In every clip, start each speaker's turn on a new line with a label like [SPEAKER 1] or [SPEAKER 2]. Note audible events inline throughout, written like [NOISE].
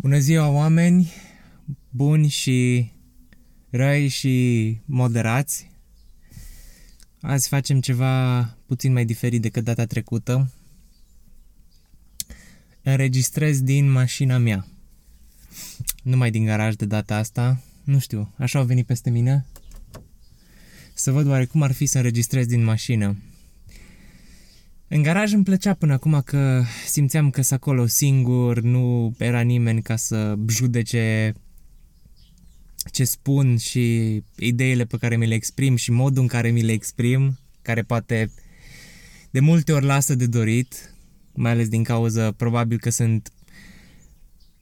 [SPEAKER 1] Bună ziua, oameni buni și răi și moderați. Azi facem ceva puțin mai diferit decât data trecută. Înregistrez din mașina mea. Nu mai din garaj de data asta. Nu știu, așa au venit peste mine. Să văd oare cum ar fi să înregistrez din mașină. În garaj îmi plăcea până acum că simțeam că sunt acolo singur, nu era nimeni ca să judece ce spun și ideile pe care mi le exprim și modul în care mi le exprim, care poate de multe ori lasă de dorit, mai ales din cauza probabil că sunt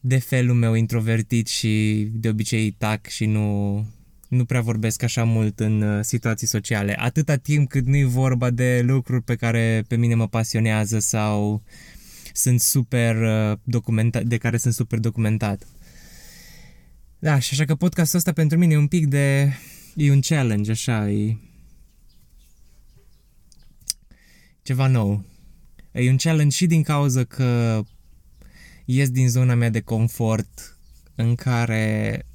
[SPEAKER 1] de felul meu introvertit și de obicei tac și nu nu prea vorbesc așa mult în uh, situații sociale. Atâta timp cât nu e vorba de lucruri pe care pe mine mă pasionează sau sunt super uh, documentat, de care sunt super documentat. Da, și așa că podcastul ăsta pentru mine e un pic de... e un challenge, așa, e... ceva nou. E un challenge și din cauza că ies din zona mea de confort în care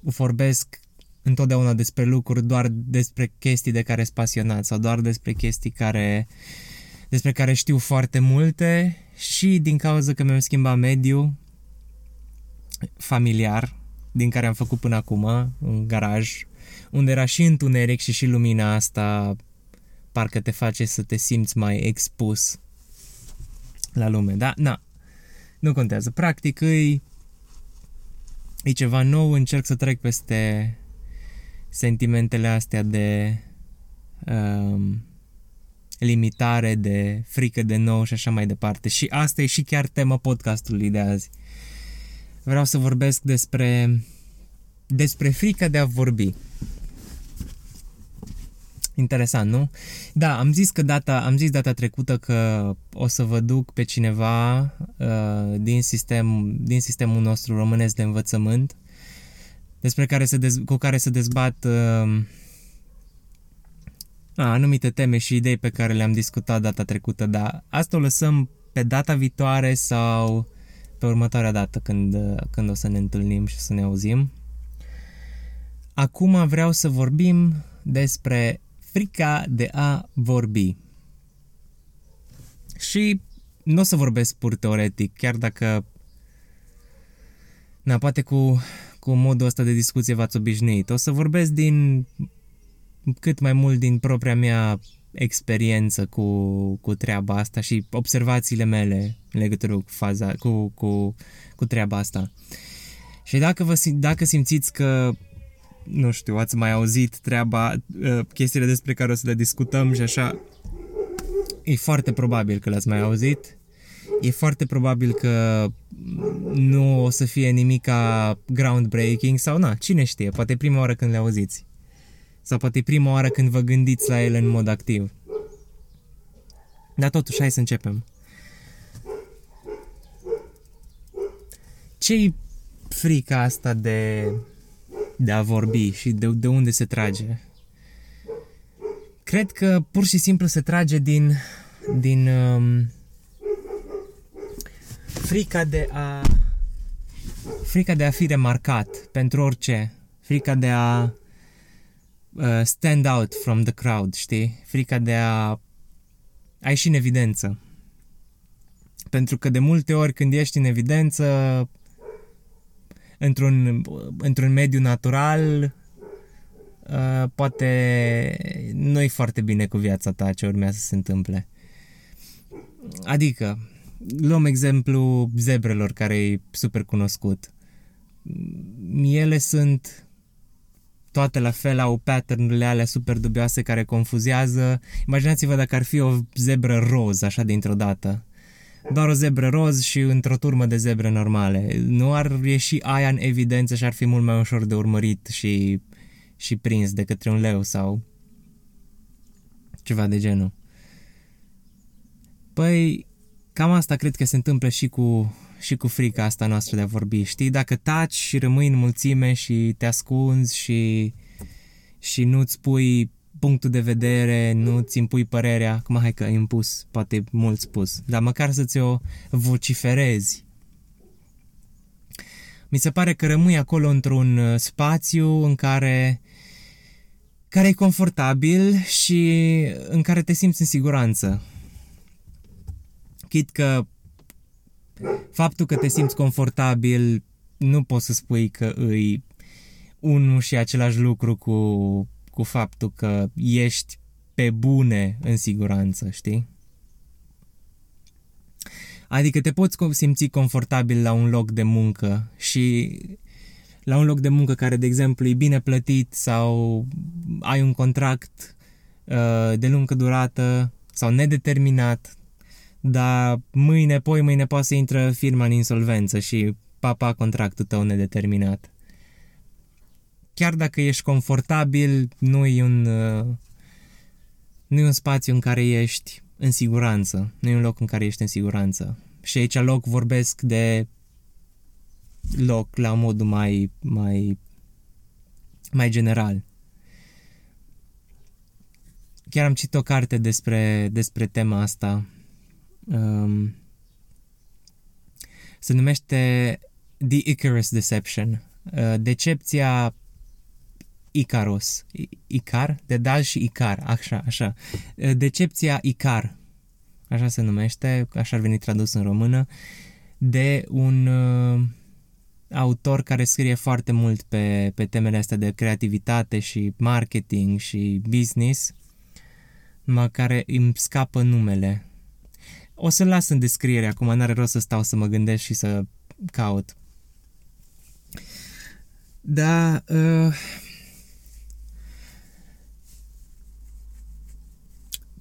[SPEAKER 1] vorbesc întotdeauna despre lucruri, doar despre chestii de care sunt pasionat sau doar despre chestii care, despre care știu foarte multe și din cauza că mi-am schimbat mediul familiar din care am făcut până acum, un garaj, unde era și întuneric și și lumina asta parcă te face să te simți mai expus la lume, da? Na, nu contează. Practic, e, e ceva nou, încerc să trec peste sentimentele astea de um, limitare, de frică de nou și așa mai departe. Și asta e și chiar tema podcastului de azi. Vreau să vorbesc despre despre frica de a vorbi. Interesant, nu? Da, am zis că data, am zis data trecută că o să vă duc pe cineva uh, din, sistem, din sistemul nostru românesc de învățământ despre care se dez, cu care se dezbat uh, a, anumite teme și idei pe care le-am discutat data trecută, dar asta o lăsăm pe data viitoare sau pe următoarea dată când, când o să ne întâlnim și să ne auzim. Acum vreau să vorbim despre frica de a vorbi. Și nu o să vorbesc pur teoretic, chiar dacă na, poate cu cu modul ăsta de discuție v-ați obișnuit. O să vorbesc din cât mai mult din propria mea experiență cu, cu treaba asta și observațiile mele în legătură cu faza, cu, cu, cu treaba asta. Și dacă, vă, dacă simțiți că nu știu, ați mai auzit treaba, uh, chestiile despre care o să le discutăm și așa, e foarte probabil că le-ați mai auzit e foarte probabil că nu o să fie nimica groundbreaking sau na, cine știe, poate prima oară când le auziți. Sau poate prima oară când vă gândiți la ele în mod activ. Dar totuși, hai să începem. Ce-i frica asta de, de a vorbi și de, de unde se trage? Cred că pur și simplu se trage din, din um, frica de a frica de a fi remarcat pentru orice, frica de a uh, stand out from the crowd, știi? Frica de a a ieși în evidență. Pentru că de multe ori când ești în evidență într-un, într-un mediu natural uh, poate nu-i foarte bine cu viața ta ce urmează să se întâmple. Adică, luăm exemplu zebrelor, care e super cunoscut. Ele sunt toate la fel, au pattern alea super dubioase care confuzează. Imaginați-vă dacă ar fi o zebră roz, așa dintr-o dată. Doar o zebră roz și într-o turmă de zebre normale. Nu ar ieși aia în evidență și ar fi mult mai ușor de urmărit și, și prins de către un leu sau ceva de genul. Păi, Cam asta cred că se întâmplă și cu, și cu frica asta noastră de a vorbi. Știi, dacă taci și rămâi în mulțime și te ascunzi și, și nu-ți pui punctul de vedere, nu-ți impui părerea, acum hai că impus, poate mult spus, dar măcar să ți-o vociferezi. Mi se pare că rămâi acolo într-un uh, spațiu în care care e confortabil și în care te simți în siguranță. Chit că faptul că te simți confortabil nu poți să spui că îi unul și același lucru cu, cu faptul că ești pe bune în siguranță, știi? Adică te poți simți confortabil la un loc de muncă și la un loc de muncă care, de exemplu, e bine plătit sau ai un contract uh, de lungă durată sau nedeterminat, dar mâine, poi mâine poate să intră firma în insolvență și papa contractul tău nedeterminat. Chiar dacă ești confortabil, nu e un, uh, nu e un spațiu în care ești în siguranță, nu e un loc în care ești în siguranță. Și aici loc vorbesc de loc la modul mai, mai, mai general. Chiar am citit o carte despre, despre tema asta. Um, se numește The Icarus Deception. Uh, decepția Icarus. Icar? De dal și Icar. Așa, așa. Uh, decepția Icar. Așa se numește, așa ar veni tradus în română. De un... Uh, autor care scrie foarte mult pe, pe temele astea de creativitate și marketing și business, numai care îmi scapă numele. O să-l las în descriere, acum n-are rost să stau să mă gândesc și să caut. Da, uh,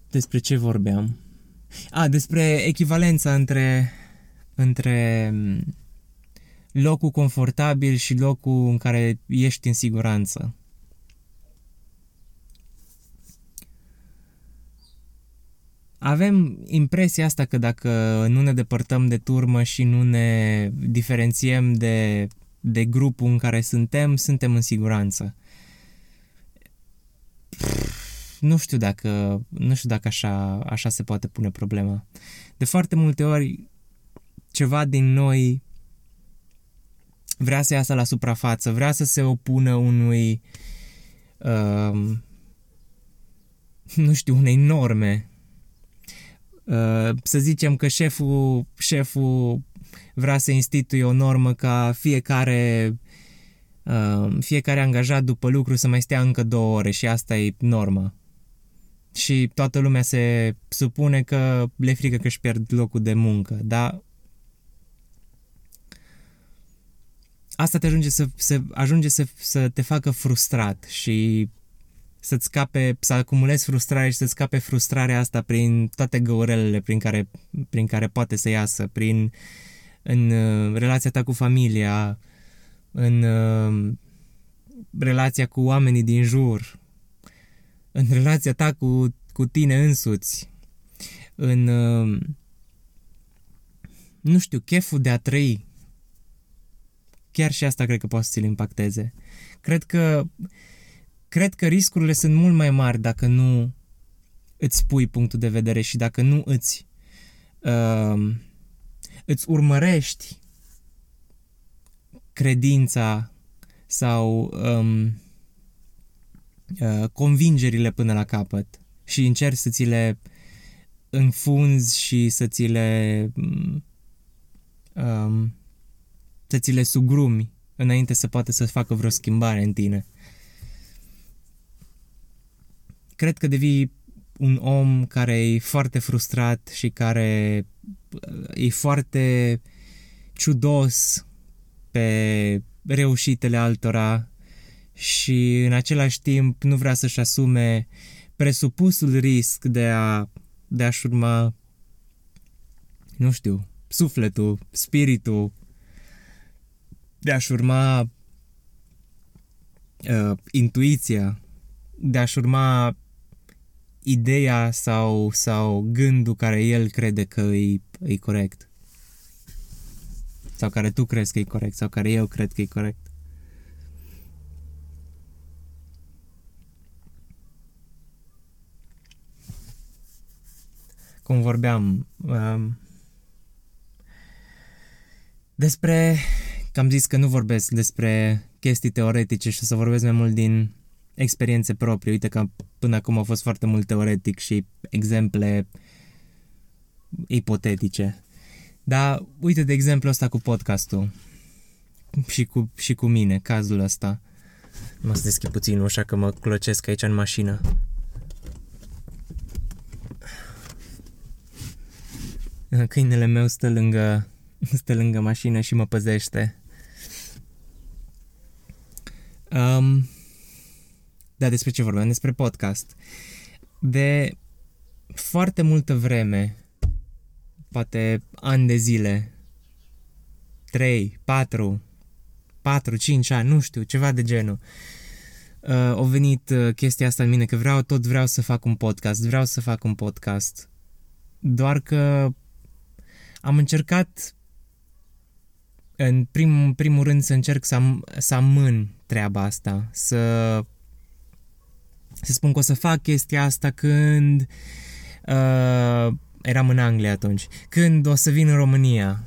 [SPEAKER 1] despre ce vorbeam? A, despre echivalența între între locul confortabil și locul în care ești în siguranță. Avem impresia asta că dacă nu ne depărtăm de turmă și nu ne diferențiem de, de grupul în care suntem, suntem în siguranță. Nu știu dacă, nu știu dacă așa, așa se poate pune problema. De foarte multe ori, ceva din noi vrea să iasă la suprafață, vrea să se opună unui, uh, nu știu, unei norme. Uh, să zicem că șeful, șeful vrea să instituie o normă ca fiecare uh, fiecare angajat după lucru să mai stea încă două ore și asta e norma. Și toată lumea se supune că le frică că își pierd locul de muncă, dar asta te ajunge să, să ajunge să, să te facă frustrat și să-ți scape, să acumulezi frustrare și să-ți scape frustrarea asta prin toate găurelele prin care, prin care poate să iasă, prin în uh, relația ta cu familia, în uh, relația cu oamenii din jur, în relația ta cu, cu tine însuți, în uh, nu știu, cheful de a trăi, chiar și asta cred că poate să ți-l impacteze. Cred că, cred că riscurile sunt mult mai mari dacă nu îți spui punctul de vedere și dacă nu îți, uh, îți urmărești credința sau um, uh, convingerile până la capăt și încerci să ți le înfunzi și să ți le um, să ți le sugrumi înainte să poată să facă vreo schimbare în tine. Cred că devii un om care e foarte frustrat și care uh, e foarte ciudos pe reușitele altora și în același timp nu vrea să-și asume presupusul risc de a de a-și urma nu știu, sufletul, spiritul de a-și urma uh, intuiția, de a-și urma ideea sau, sau gândul care el crede că e, e corect. Sau care tu crezi că e corect, sau care eu cred că e corect. Cum vorbeam um, despre că am zis că nu vorbesc despre chestii teoretice și o să vorbesc mai mult din experiențe proprii. Uite că până acum a fost foarte mult teoretic și exemple ipotetice. Dar uite de exemplu ăsta cu podcastul și cu, și cu mine, cazul ăsta. Mă să deschid puțin ușa că mă clocesc aici în mașină. [LAUGHS] Câinele meu stă lângă, [LAUGHS] stă lângă mașină și mă păzește. Um, da, despre ce vorbeam? Despre podcast. De foarte multă vreme, poate ani de zile, 3, 4, 4, 5 ani, nu știu, ceva de genul. Uh, a venit uh, chestia asta în mine, că vreau, tot vreau să fac un podcast, vreau să fac un podcast. Doar că am încercat în prim, primul rând să încerc să, am, să amân treaba asta, să, să spun că o să fac chestia asta când uh, eram în Anglia atunci, când o să vin în România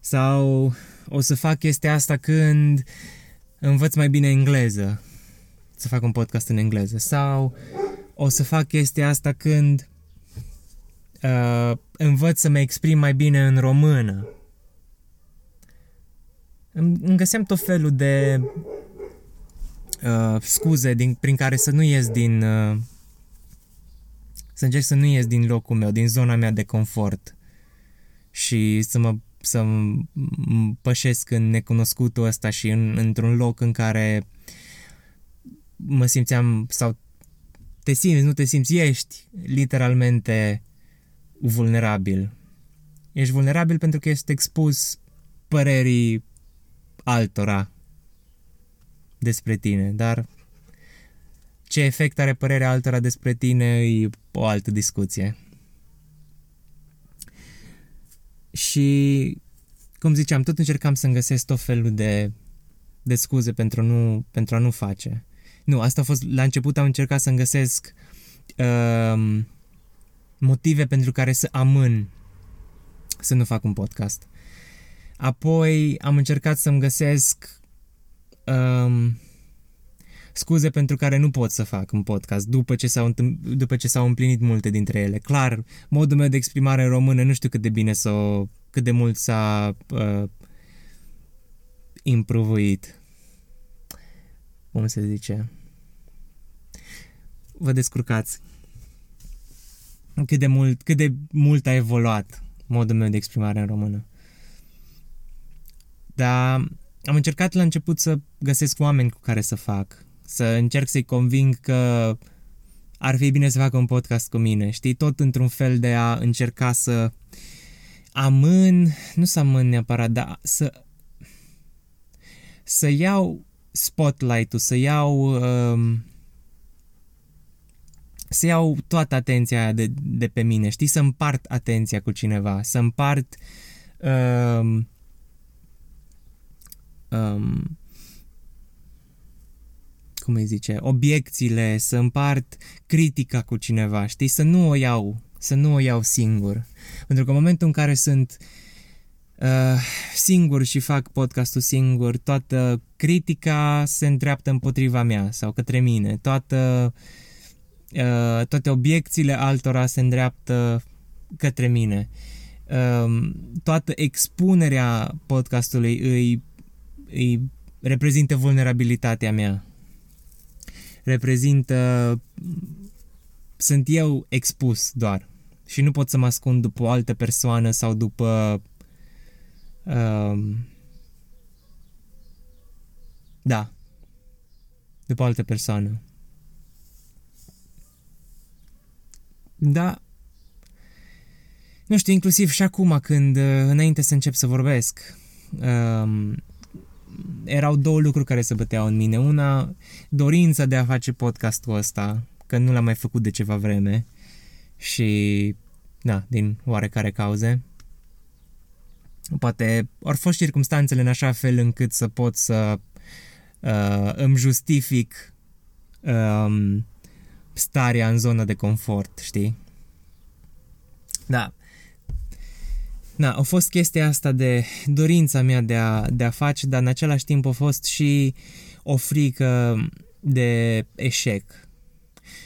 [SPEAKER 1] sau o să fac chestia asta când învăț mai bine engleză, să fac un podcast în engleză sau o să fac chestia asta când uh, învăț să mă exprim mai bine în română. Îmi, îmi găseam tot felul de uh, scuze din, prin care să nu ies din... Uh, să încerc să nu ies din locul meu, din zona mea de confort și să mă să pășesc în necunoscutul ăsta și în, într-un loc în care mă simțeam sau te simți, nu te simți, ești literalmente vulnerabil. Ești vulnerabil pentru că ești expus părerii altora despre tine, dar ce efect are părerea altora despre tine e o altă discuție. Și, cum ziceam, tot încercam să-mi găsesc tot felul de, de scuze pentru, nu, pentru a nu face. Nu, asta a fost, la început am încercat să-mi găsesc uh, motive pentru care să amân să nu fac un podcast. Apoi am încercat să-mi găsesc um, scuze pentru care nu pot să fac un podcast după ce, s-au, după ce s-au împlinit multe dintre ele. Clar, modul meu de exprimare în română nu știu cât de bine s-o, cât de mult s-a uh, improvuit. Cum se zice? Vă descurcați cât de mult, cât de mult a evoluat modul meu de exprimare în română. Dar am încercat la început să găsesc oameni cu care să fac, să încerc să-i conving că ar fi bine să facă un podcast cu mine, știi, tot într-un fel de a încerca să amân, nu să amân neapărat, dar să să iau spotlight-ul, să iau um, să iau toată atenția aia de, de pe mine, știi, să împart atenția cu cineva, să împart um, um, cum îi zice, obiecțiile, să împart critica cu cineva, știi, să nu o iau, să nu o iau singur. Pentru că în momentul în care sunt uh, singur și fac podcastul singur, toată critica se îndreaptă împotriva mea sau către mine, toată uh, Uh, toate obiecțiile altora se îndreaptă către mine. Uh, toată expunerea podcastului îi, îi reprezintă vulnerabilitatea mea. Reprezintă... Sunt eu expus doar. Și nu pot să mă ascund după o altă persoană sau după... Uh, da. După o altă persoană. Da, nu știu, inclusiv și acum când, uh, înainte să încep să vorbesc, um, erau două lucruri care se băteau în mine. Una, dorința de a face podcastul ăsta, că nu l-am mai făcut de ceva vreme și, da, din oarecare cauze. Poate au fost circumstanțele în așa fel încât să pot să uh, îmi justific um, starea în zona de confort, știi? Da. Na, a fost chestia asta de dorința mea de a, de a face, dar în același timp a fost și o frică de eșec.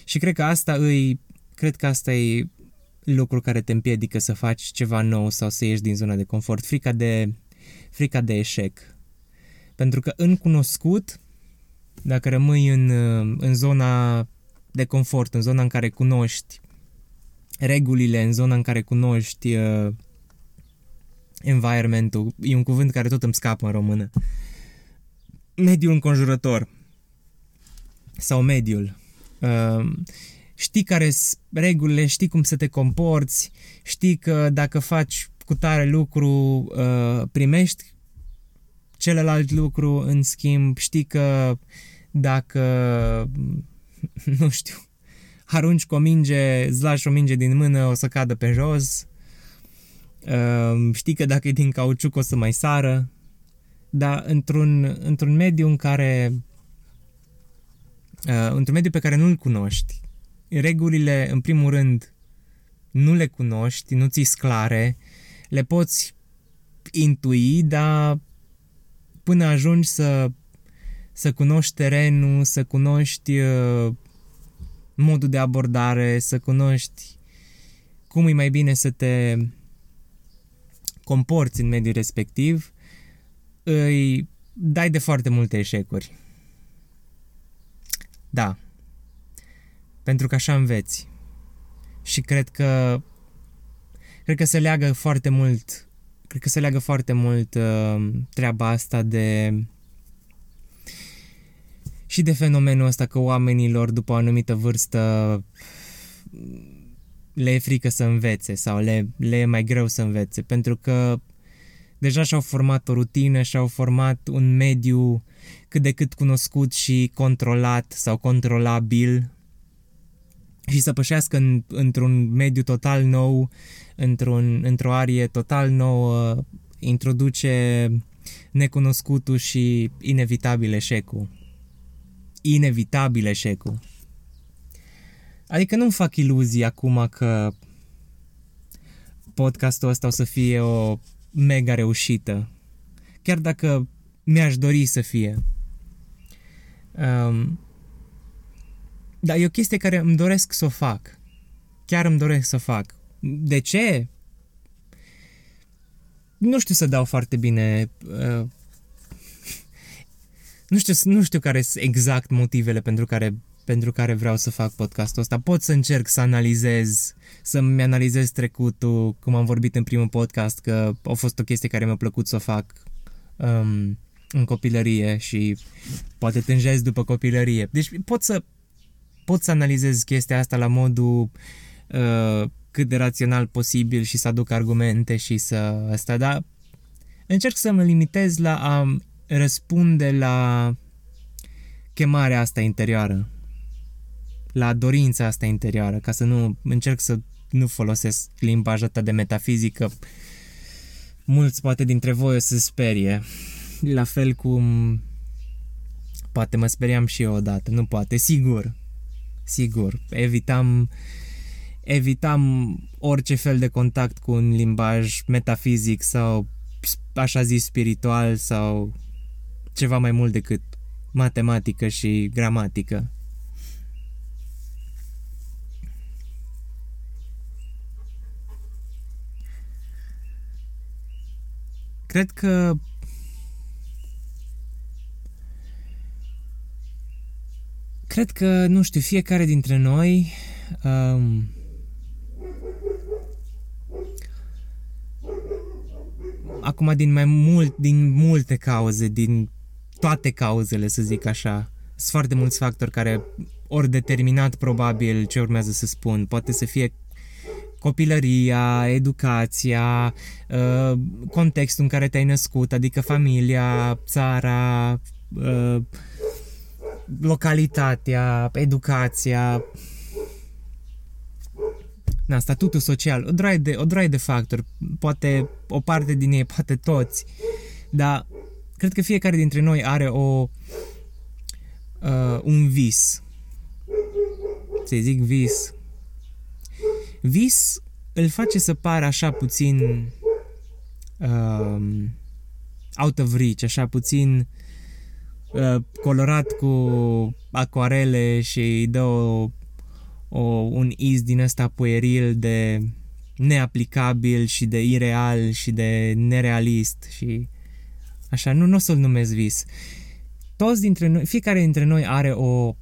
[SPEAKER 1] Și cred că asta îi, cred că asta e lucru care te împiedică să faci ceva nou sau să ieși din zona de confort, frica de, frica de eșec. Pentru că în cunoscut, dacă rămâi în, în zona de confort, în zona în care cunoști regulile, în zona în care cunoști uh, environmentul, e un cuvânt care tot îmi scapă în română, mediul înconjurător. Sau mediul. Uh, știi care sunt regulile, știi cum să te comporți, știi că dacă faci cu tare lucru uh, primești celălalt lucru în schimb, știi că dacă [LAUGHS] nu știu, arunci cu o minge, îți lași o minge din mână, o să cadă pe jos, uh, știi că dacă e din cauciuc o să mai sară, dar într-un, într-un mediu în care uh, într-un mediu pe care nu-l cunoști, regulile, în primul rând, nu le cunoști, nu ți clare, le poți intui, dar până ajungi să, să cunoști terenul, să cunoști uh, modul de abordare, să cunoști cum e mai bine să te comporți în mediul respectiv, îi dai de foarte multe eșecuri. Da. Pentru că așa înveți. Și cred că cred că se leagă foarte mult cred că se leagă foarte mult uh, treaba asta de și de fenomenul ăsta că oamenilor după o anumită vârstă le e frică să învețe sau le, le e mai greu să învețe pentru că deja și-au format o rutină, și-au format un mediu cât de cât cunoscut și controlat sau controlabil și să pășească în, într-un mediu total nou, într-un, într-o arie total nouă, introduce necunoscutul și inevitabil eșecul. Inevitabil eșecul. Adică nu-mi fac iluzii acum că podcastul ăsta o să fie o mega reușită. Chiar dacă mi-aș dori să fie. Um, dar e o chestie care îmi doresc să o fac. Chiar îmi doresc să o fac. De ce? Nu știu să dau foarte bine... Uh, nu știu, nu știu care sunt exact motivele pentru care, pentru care vreau să fac podcastul ăsta. Pot să încerc să analizez, să-mi analizez trecutul, cum am vorbit în primul podcast, că a fost o chestie care mi-a plăcut să o fac um, în copilărie și poate tânjesc după copilărie. Deci pot să pot să analizez chestia asta la modul uh, cât de rațional posibil și să aduc argumente și să asta, dar încerc să mă limitez la a răspunde la chemarea asta interioară, la dorința asta interioară, ca să nu încerc să nu folosesc limbaj atât de metafizică. Mulți poate dintre voi o să sperie. La fel cum poate mă speriam și eu odată, nu poate, sigur, sigur, evitam evitam orice fel de contact cu un limbaj metafizic sau așa zis spiritual sau ceva mai mult decât matematică și gramatică. Cred că Cred că, nu știu, fiecare dintre noi um, acum din mai mult, din multe cauze, din toate cauzele, să zic așa, sunt foarte mulți factori care ori determinat probabil ce urmează să spun. Poate să fie copilăria, educația, uh, contextul în care te-ai născut, adică familia, țara, uh, localitatea, educația, na, statutul social, o droaie de, o droaie de factori, poate o parte din ei, poate toți, dar cred că fiecare dintre noi are o uh, un vis. Să zic vis. Vis îl face să pară așa puțin uh, out of reach, așa puțin uh, colorat cu acoarele și îi dă o, o, un iz din ăsta pueril de neaplicabil și de ireal și de nerealist și așa, nu, nu o să-l numesc vis. Toți dintre noi, fiecare dintre noi are o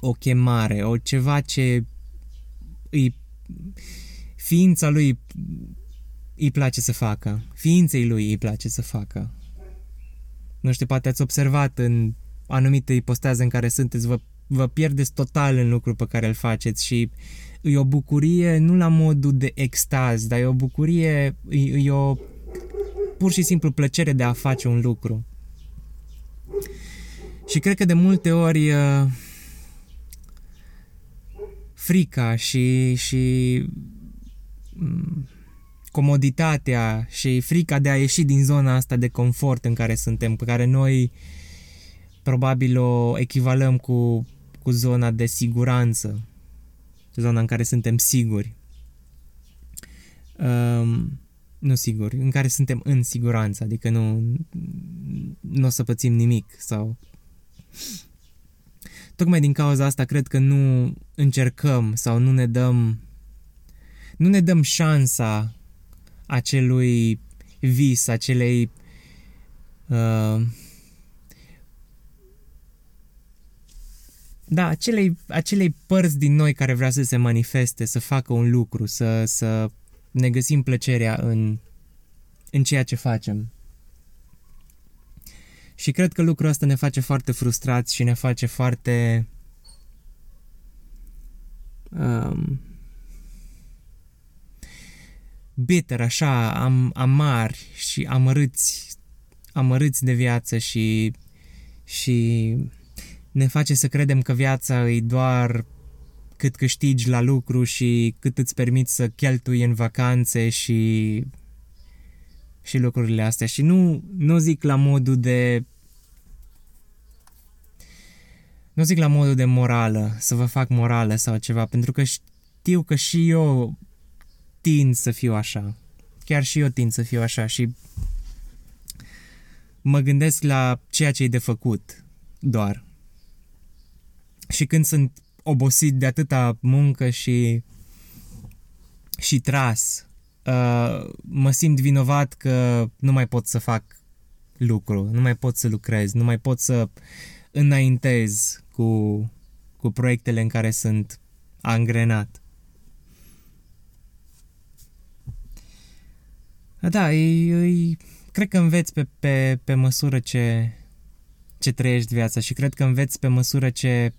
[SPEAKER 1] o chemare, o ceva ce îi ființa lui îi place să facă, ființei lui îi place să facă. Nu știu, poate ați observat în anumite ipostaze în care sunteți, vă, vă pierdeți total în lucrul pe care îl faceți și e o bucurie, nu la modul de extaz, dar e o bucurie, e, e o pur și simplu plăcere de a face un lucru. Și cred că de multe ori uh, frica și, și mm, comoditatea și frica de a ieși din zona asta de confort în care suntem, pe care noi probabil o echivalăm cu, cu zona de siguranță, zona în care suntem siguri. Um, nu siguri, în care suntem în siguranță, adică nu, nu o să pățim nimic sau tocmai din cauza asta cred că nu încercăm sau nu ne dăm nu ne dăm șansa acelui vis, acelei uh, da, acelei, acelei părți din noi care vrea să se manifeste, să facă un lucru, să, să ne găsim plăcerea în, în ceea ce facem. Și cred că lucrul ăsta ne face foarte frustrați și ne face foarte um, bitter, așa, am, amari și amărâți, amărâți de viață și, și ne face să credem că viața e doar cât câștigi la lucru și cât îți permiți să cheltui în vacanțe și și lucrurile astea. Și nu, nu zic la modul de nu zic la modul de morală, să vă fac morală sau ceva, pentru că știu că și eu tind să fiu așa. Chiar și eu tind să fiu așa și mă gândesc la ceea ce e de făcut doar. Și când sunt obosit de atâta muncă și și tras, uh, mă simt vinovat că nu mai pot să fac lucru, nu mai pot să lucrez, nu mai pot să înaintez cu, cu proiectele în care sunt angrenat. Da, e, e, cred că înveți pe, pe, pe măsură ce, ce trăiești viața și cred că înveți pe măsură ce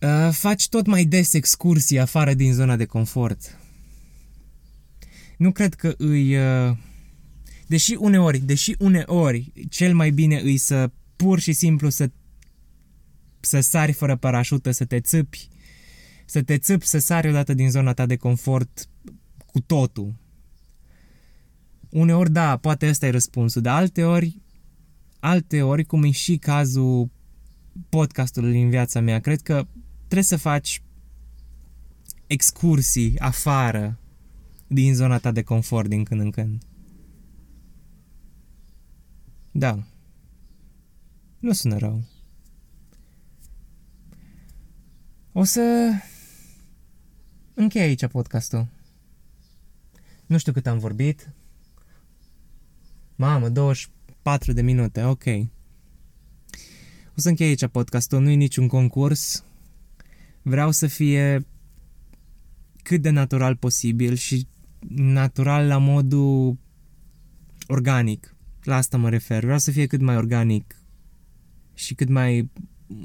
[SPEAKER 1] uh, faci tot mai des excursii afară din zona de confort. Nu cred că îi... Uh, deși uneori, deși uneori cel mai bine îi să pur și simplu să să sari fără parașută, să te țâpi, să te țâpi, să sari odată din zona ta de confort cu totul. Uneori, da, poate ăsta e răspunsul, dar alte ori, alte ori, cum e și cazul podcastului în viața mea, cred că trebuie să faci excursii afară din zona ta de confort din când în când. Da. Nu sună rău. O să închei aici podcastul. Nu știu cât am vorbit. Mamă, 24 de minute, ok. O să închei aici podcastul, nu e niciun concurs. Vreau să fie cât de natural posibil și natural la modul organic. La asta mă refer. Vreau să fie cât mai organic și cât mai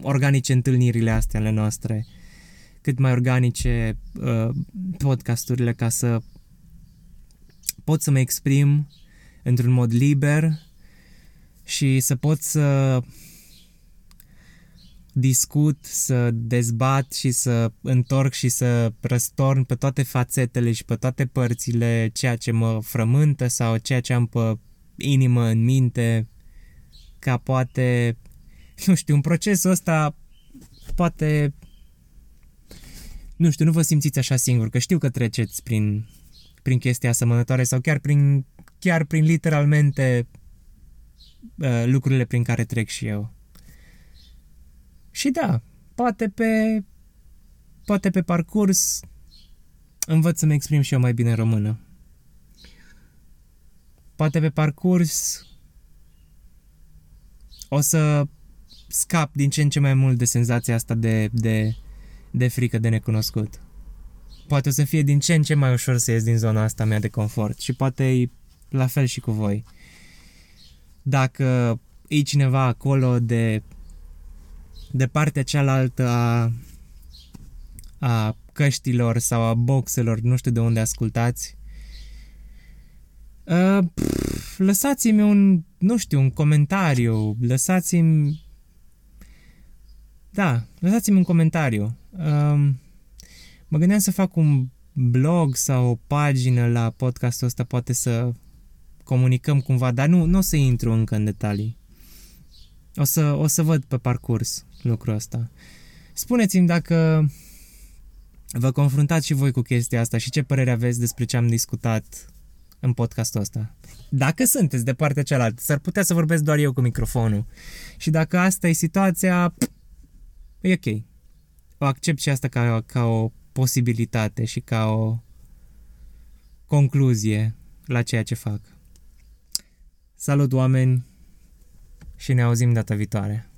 [SPEAKER 1] organice întâlnirile astea ale noastre, cât mai organice uh, podcasturile ca să pot să mă exprim într-un mod liber și să pot să discut, să dezbat și să întorc și să răstorn pe toate fațetele și pe toate părțile ceea ce mă frământă sau ceea ce am pe inimă, în minte, ca poate, nu știu, un procesul ăsta poate, nu știu, nu vă simțiți așa singur, că știu că treceți prin prin chestii asemănătoare sau chiar prin, chiar prin literalmente uh, lucrurile prin care trec și eu. Și da, poate pe, poate pe parcurs învăț să-mi exprim și eu mai bine în română. Poate pe parcurs o să scap din ce în ce mai mult de senzația asta de, de, de frică de necunoscut. Poate o să fie din ce în ce mai ușor să ies din zona asta mea de confort și poate e la fel și cu voi. Dacă e cineva acolo de, de partea cealaltă a, a căștilor sau a boxelor, nu știu de unde ascultați, uh, pff, lăsați-mi un, nu știu, un comentariu, lăsați-mi da, lăsați-mi un comentariu. Um, mă gândeam să fac un blog sau o pagină la podcastul ăsta, poate să comunicăm cumva, dar nu, nu o să intru încă în detalii. O să, o să văd pe parcurs lucrul ăsta. Spuneți-mi dacă vă confruntați și voi cu chestia asta și ce părere aveți despre ce am discutat în podcastul ăsta. Dacă sunteți de partea cealaltă, s-ar putea să vorbesc doar eu cu microfonul. Și dacă asta e situația, e ok. O accept și asta ca, ca o posibilitate și ca o concluzie la ceea ce fac. Salut oameni și ne auzim data viitoare.